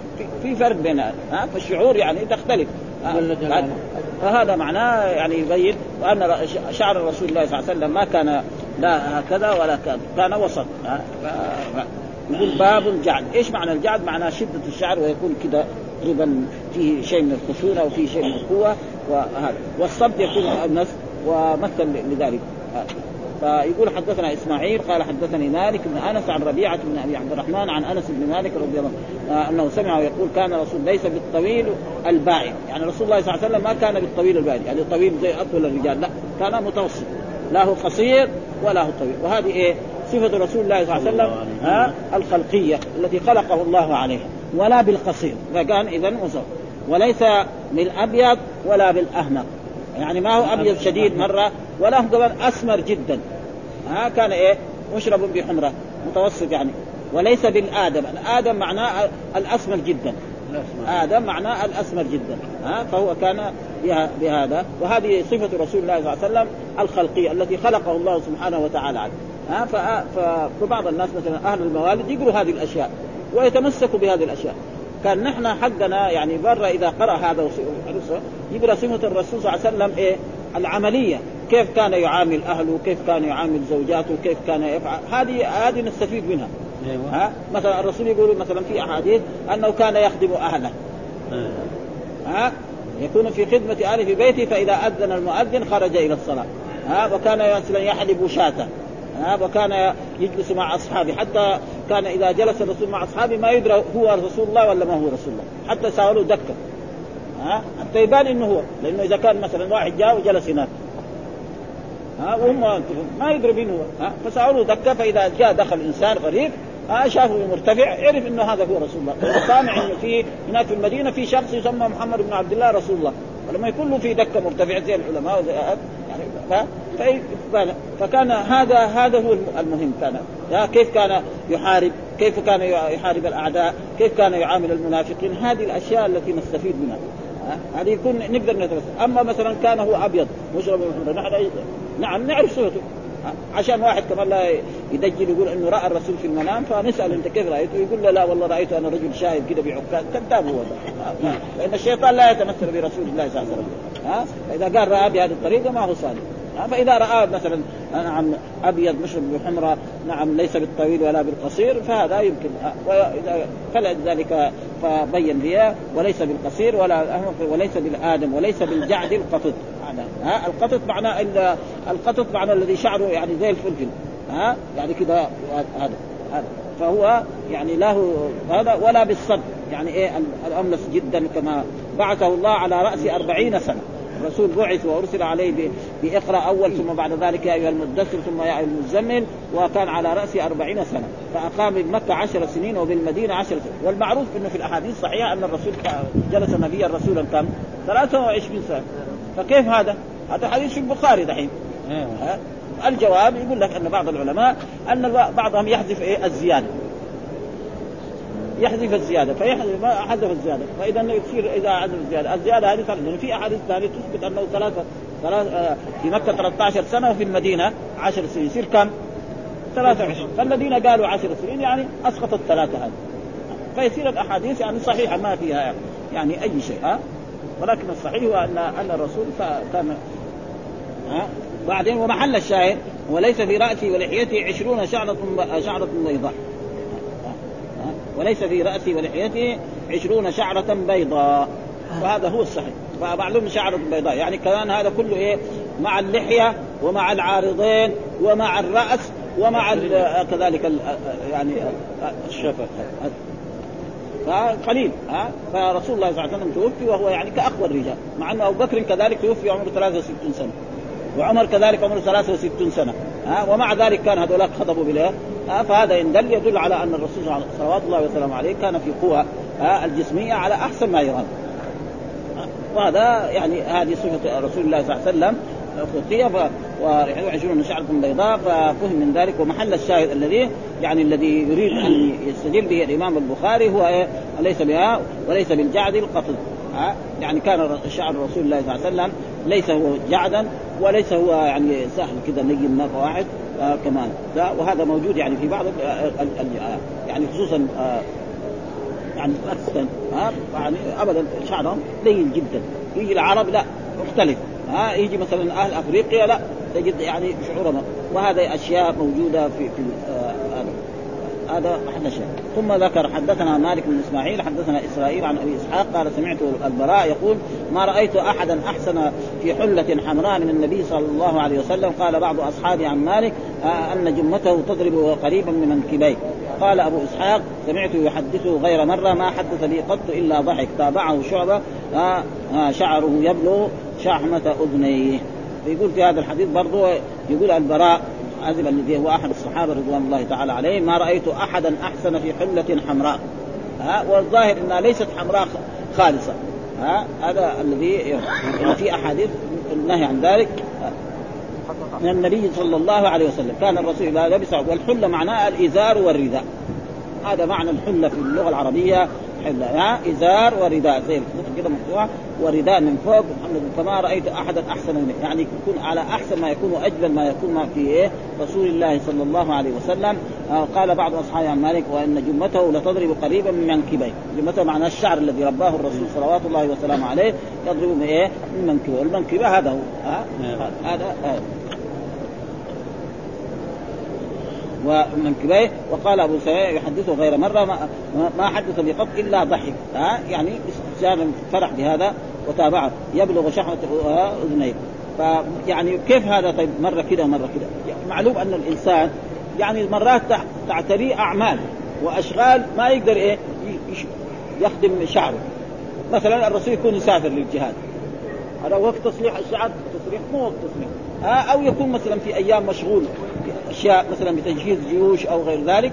في فرق بينها ها؟ فالشعور يعني تختلف. فهذا معناه يعني يبين وان شعر الرسول الله صلى الله عليه وسلم ما كان لا هكذا ولا كان كان وسط يقول باب الجعد. إيش معنى الجعد؟ معناه شدة الشعر ويكون كذا تقريبا فيه شيء من الخشونة وفيه شيء من القوة وهذا. والصبت يكون النفس ومثل لذلك فيقول حدثنا إسماعيل قال حدثني مالك بن أنس عن ربيعة بن أبي عبد الرحمن عن أنس بن مالك رضي الله عنه آه أنه سمعه يقول كان رسول ليس بالطويل البائن يعني رسول الله صلى الله عليه وسلم ما كان بالطويل البائن يعني طويل زي أطول الرجال لا كان متوسط. لا هو قصير ولا هو طويل. وهذه إيه؟ صفة رسول الله صلى الله عليه وسلم ها آه الخلقية التي خلقه الله عليها. ولا بالقصير. فكان اذا وسط وليس بالأبيض ولا بالأحمر. يعني ما هو أبيض شديد مرة ولا هو كمان أسمر جدا. ها كان إيه؟ مشرب بحمرة متوسط يعني. وليس بالآدم. الآدم معناه الأسمر جدا. آدم معناه الأسمر جدا. ها فهو كان بهذا. وهذه صفة رسول الله صلى الله عليه وسلم الخلقية التي خلقه الله سبحانه وتعالى عنه ها فبعض الناس مثلا أهل الموالد يقروا هذه الأشياء ويتمسكوا بهذه الأشياء. كان نحن حقنا يعني برا إذا قرأ هذا يقرأ صفة الرسول صلى الله عليه وسلم إيه؟ العملية. كيف كان يعامل أهله؟ كيف كان يعامل زوجاته؟ كيف كان يفعل؟ هذه هذه نستفيد منها. أيوة. ها؟ مثلا الرسول يقول مثلا في أحاديث أنه كان يخدم أهله. أيوة. ها؟ يكون في خدمة أهله في بيته فإذا أذن المؤذن خرج إلى الصلاة. ها؟ وكان مثلا يحلب شاة. ها؟ وكان يجلس مع أصحابه. حتى كان إذا جلس الرسول مع أصحابه ما يدرى هو رسول الله ولا ما هو رسول الله. حتى سألوا دكة ها؟ حتى يبان إنه هو. لأنه إذا كان مثلا واحد جاء وجلس هناك. ها وهم ما يدري مين هو ها فسألوا دكه فإذا جاء دخل إنسان غريب شافه مرتفع عرف إنه هذا هو رسول الله. سامع انه في هناك في المدينة في شخص يسمى محمد بن عبد الله رسول الله. ولما يكون له في دكة مرتفع زي العلماء وزي يعني فكان هذا هذا هو المهم كان كيف كان يحارب كيف كان يحارب الأعداء كيف كان يعامل المنافقين هذه الأشياء التي نستفيد منها. هذه يكون نقدر نتمثل أما مثلا كان هو أبيض مشرب نحن نعم نعرف صورته عشان واحد كمان لا يدجل يقول إنه رأى الرسول في المنام فنسأل أنت كيف رأيته؟ يقول له لا والله رايته أنا رجل شاهد كذا بعكاز كذاب هو. لأن الشيطان لا يتمثل برسول الله صلى الله عليه وسلم. ها؟ فاذا قال رأى بهذه الطريقة ما هو صالح فاذا رأى مثلا نعم أبيض مشرب بحمرة نعم ليس بالطويل ولا بالقصير فهذا يمكن. واذا فلذلك فبين بها وليس بالقصير ولا وليس بالآدم وليس بالجعد القطط. ها القطط معناه القطط معناه الذي شعره يعني زي الفلفل ها يعني كذا هذا هذا. فهو يعني له هذا ولا بالصد يعني إيه الأملس جدا كما بعثه الله على رأس أربعين سنة. الرسول بعث وأرسل عليه بإقرأ أول ثم بعد ذلك يا أيها المدثر ثم يا أيها المزمل وكان على راس أربعين سنة. فأقام بمكه عشر سنين وبالمدينه عشر سنين. والمعروف إنه في الأحاديث الصحيحه أن الرسول جلس نبيا رسولا كم؟ 23 سنة. فكيف هذا؟ هذا حديث في البخاري دحين. أيوه. الجواب يقول لك أن بعض العلماء أن بعضهم يحذف إيه؟ الزيادة. يحذف الزيادة فيحذف حذف الزيادة فإذا يصير إذا حذف الزيادة. الزيادة هذه لأنه في أحاديث ثانية تثبت أنه ثلاثة ثلاث آه، في مكة 13 سنة وفي المدينة 10 سنين يصير كم؟ 23 فالذين قالوا 10 سنين يعني اسقطوا الثلاثه هذه. فيصير الأحاديث يعني صحيحة ما فيها يعني أي شيء ها؟ ولكن الصحيح هو ان أن الرسول كان ها؟ بعدين ومحل الشاهد وليس في رأسه ولحيته عشرون شعرة شعرة بيضاء. وليس في رأسه ولحيته عشرون شعرة بيضاء. وهذا هو الصحيح. فمعلوم شعرة بيضاء. يعني كمان هذا كله إيه؟ مع اللحية ومع العارضين ومع الرأس ومع كذلك يعني الشفة. فقليل. ها؟ فرسول الله صلى الله عليه وسلم توفي وهو يعني كأقوى الرجال. مع أن أبو بكر كذلك توفي عمره 63 سنة. وعمر كذلك عمره 63 سنة. ها ومع ذلك كان هذولاك خطبوا بالايه فهذا إن دل يدل على أن الرسول صلوات الله وسلامه عليه كان في قوة الجسمية على أحسن ما يرام وهذا يعني هذه صفة رسول الله صلى الله عليه وسلم خطيه وعشرون شعرة بيضاء ففهم من ذلك ومحل الشاهد الذي يعني الذي يريد أن يستدل به الإمام البخاري هو إيه؟ ليس بها وليس بالجعد القطن ها يعني كان شعر رسول الله صلى الله عليه وسلم ليس هو جعدا وليس هو يعني سهل كذا نجم مره واحد آه كمان. وهذا موجود يعني في بعض يعني خصوصا آه يعني باكستان ها يعني ابدا شعرهم لين جدا. يجي العرب لا مختلف ها يجي مثلا أهل أفريقيا لا تجد يعني شعورهم. وهذه أشياء موجودة في في آه هذا محل شيء ثم ذكر حدثنا مالك بن إسماعيل حدثنا إسرائيل عن أبي إسحاق قال سمعت البراء يقول ما رأيت أحدا أحسن في حلة حمراء من النبي صلى الله عليه وسلم؟ قال بعض أصحابي عن مالك آه أن جمته تضرب قريبا من منكبيه قال أبو إسحاق سمعته يحدثه غير مرة ما حدث لي قط إلا ضحك. تابعه شعبة آه آه شعره يبلغ شحمة أذنيه. يقول في هذا الحديث برضه يقول البراء عزب الذي هو أحد الصحابة رضوان الله تعالى عليهم ما رأيت أحدا أحسن في حلة حمراء. ها والظاهر إنها ليست حمراء خالصة. ها هذا الذي يعني في أحاديث النهي عن ذلك. من النبي صلى الله عليه وسلم. كان الرسول إذا لبس والحلة معناها الإزار والرداء. هذا معنى الحلة في اللغة العربية. ها إزار ورداء. زي كده مفتوحه ورداء من فوق. فما رأيت أحدا أحسن منه يعني يكون على أحسن ما يكون وأجمل ما يكون ما في إيه؟ رسول الله صلى الله عليه وسلم. آه قال بعض اصحاب عن مالك وإن جمته لتضرب قريبا من منكبيه. جمته معناه الشعر الذي رباه الرسول صلوات الله وسلامه عليه يضرب من إيه؟ من منكبه والمنكبة هذا هو. ها هذا آه. ومنكبيه وقال أبو سعيد يحدثه غير مرة ما, ما حدث بقط إلا ضحك. ها؟ يعني استبشار فرح بهذا وتابعه. يبلغ شحمة أذنيه. فيعني كيف هذا؟ طيب مرة كذا ومرة كذا. يعني معلوم أن الإنسان يعني مرات تعتريه أعمال وأشغال ما يقدر إيه؟ يخدم شعره. مثلا الرسول يكون يسافر للجهاد. هذا وقت تصليح الشعر تصريح مو وقت تصليح. أو يكون مثلا في أيام مشغول. أشياء مثلا بتجهيز جيوش أو غير ذلك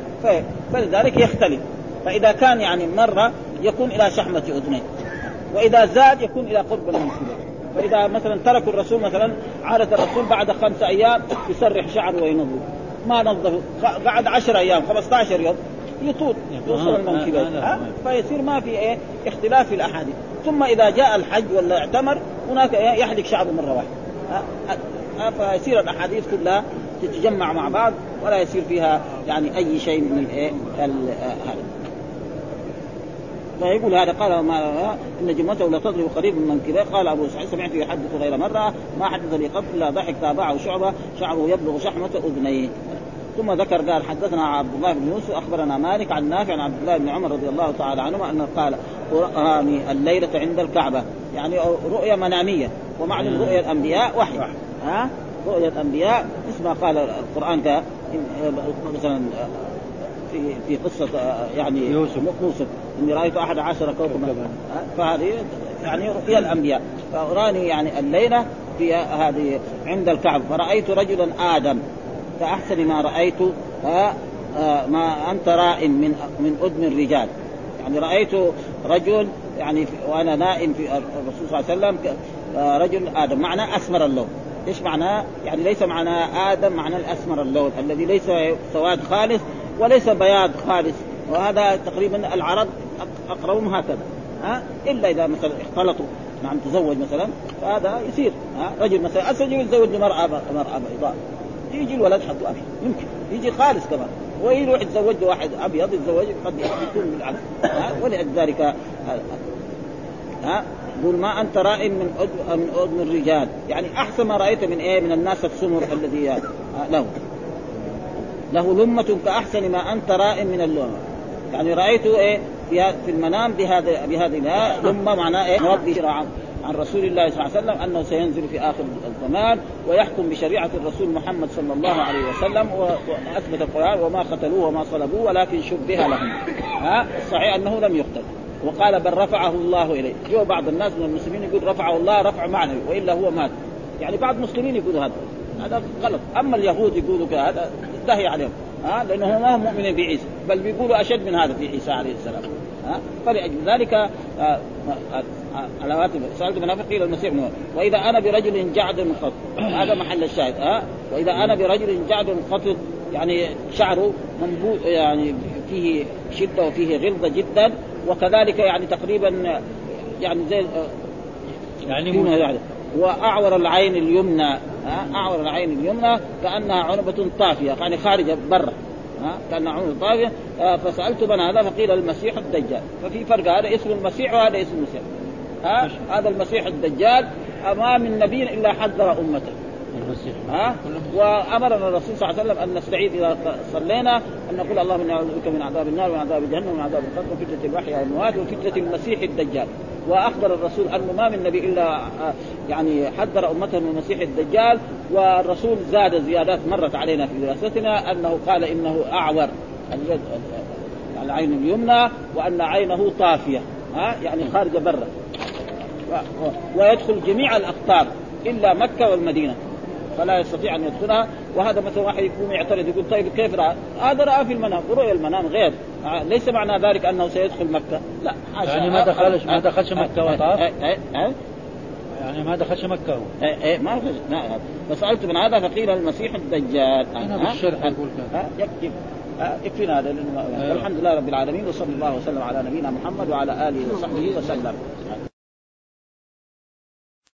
فلذلك يختلف. فإذا كان يعني مرة يكون إلى شحمة اذنيه وإذا زاد يكون إلى قرب من فإذا مثلا تركوا الرسول مثلا عادة الرسول بعد خمسة أيام يسرح شعره وينظف ما نظفه قعد 10 أيام 15 يوم يطول يوصل المنكبين فيصير ما في إيه؟ اختلاف في الأحاديث. ثم إذا جاء الحج ولا اعتمر هناك يحلق شعره مرة واحدة. فيصير الأحاديث كلها تتجمع مع بعض ولا يصير فيها يعني أي شيء من إيه هذا. فيقول هذا قال ما إن جمته لتضرب قريب من كذا. قال أبو سعيد سمعته يحدث غير مرة ما حدث لي قط الا ضحك تابعه شعبة شعره يبلغ شحمة أذنيه. ثم ذكر قال حدثنا عبد الله بن يوسف أخبرنا مالك عن نافع عن عبد الله بن عمر رضي الله تعالى عنهما أنه قال راني الليلة عند الكعبة. يعني رؤيا منامية ومعنى رؤيا الأنبياء وحي. ها؟ رؤيا الأنبياء مثل ما قال القرآن مثلا في في قصة يعني يوسف. يوسف إني رأيت أحد عشر كوكبا. فهذه يعني رؤيا الأنبياء. فراني يعني الليلة في هذه عند الكعبة. فرأيت رجلا آدم. كاحسن ما رأيت ما أنت راء من من آدم الرجال. يعني رأيت رجل يعني وأنا نائم في الرسول صلى الله عليه وسلم رجل آدم. معناه اسمر اللون. إيش معناه؟ يعني ليس معناه آدم معناه الأسمر اللون الذي ليس سواد خالص وليس بياض خالص. وهذا تقريبا العرب أقربهم هكذا ها؟ إلا إذا مثلا اختلطوا نعم تزوج مثلا فهذا يصير ها؟ رجل مثلا اسود يتزوج بمراه مرأة بيضاء يجي الولد حقه أبيض يمكن يجي خالص كمان ويروح يتزوج واحد أبيض يتزوج قد يكون بالعكس ولذلك ها؟ يقول ما أنت راء من أذن من أذن الرجال. يعني أحسن ما رأيت من إيه؟ من الناس السمر الذي له. له. لمة كأحسن ما أنت راء من اللمة يعني رأيته إيه؟ في المنام بهذا بهذه لمة معناه إيه؟ ربي شرع عن رسول الله صلى الله عليه وسلم أنه سينزل في آخر الزمان ويحكم بشريعة الرسول محمد صلى الله عليه وسلم واثبت القرآن وما قتلوه وما صلبوه ولكن شبه لهم. ها؟ الصحيح أنه لم يقتل. وقال بل رفعه الله إليه. جو بعض الناس من المسلمين يقول رفعه الله رفع معنوي وإلا هو مات. يعني بعض المسلمين يقولوا هذا. هذا غلط. أما اليهود يقولوا هذا دهي عليهم. ها؟ لأنه ما هم مؤمنين بعيسى بل بيقولوا أشد من هذا في عيسى عليه السلام. ها؟ فلأجل ذلك آه، علامات سألت المنافق قيل المسيح نور وإذا أنا برجل جعد خط هذا محل الشاهد. ها؟ وإذا أنا برجل جعد خط يعني شعره منبوذ يعني فيه شدة وفيه غلظة جدا وكذلك يعني تقريبا يعني زي يعني يعني وأعور العين اليمنى أعور العين اليمنى كأنها عنبة طافية يعني خارجة برا ها كأنها عنبة طافية. آه، فسألت من هذا فقيل المسيح الدجال. ففي فرق هذا اسم المسيح وهذا اسم المسيح ها هذا المسيح الدجال ما من نبي إلا حذر أمته. المسيح ها؟ وأمرنا الرسول صلى الله عليه وسلم أن نستعيذ إذا صلينا أن نقول اللهم إني أعوذ بك من عذاب النار ومن عذاب جهنم ومن عذاب القبر وفتنة المحيا والموات وفتنة المسيح الدجال. وأخبر الرسول انه ما من نبي إلا يعني حذر أمته من المسيح الدجال والرسول زاد زيادات مرت علينا في دراستنا أنه قال إنه أعور. العين اليمنى وأن عينه طافية ها؟ يعني خارجة برا. ويدخل جميع الأقطار إلا مكة والمدينة. فلا يستطيع أن يدخلها وهذا مثلا واحد يقوم يعترض يقول طيب كيف رأى؟ هذا راى في المنام. ورؤيا المنام غير. ليس معنى ذلك أنه سيدخل مكة. لا يعني ما دخلش ما دخلش مكة وطاف؟ يعني ما دخلش مكة هو. إيه إيه ما دخلش فسألت من هذا فقيل المسيح الدجال. أنا بالشرح كذا. يكفي. يكفينا هذا والحمد لله رب العالمين وصلى الله وسلم على نبينا محمد وعلى آله وصحبه وسلم.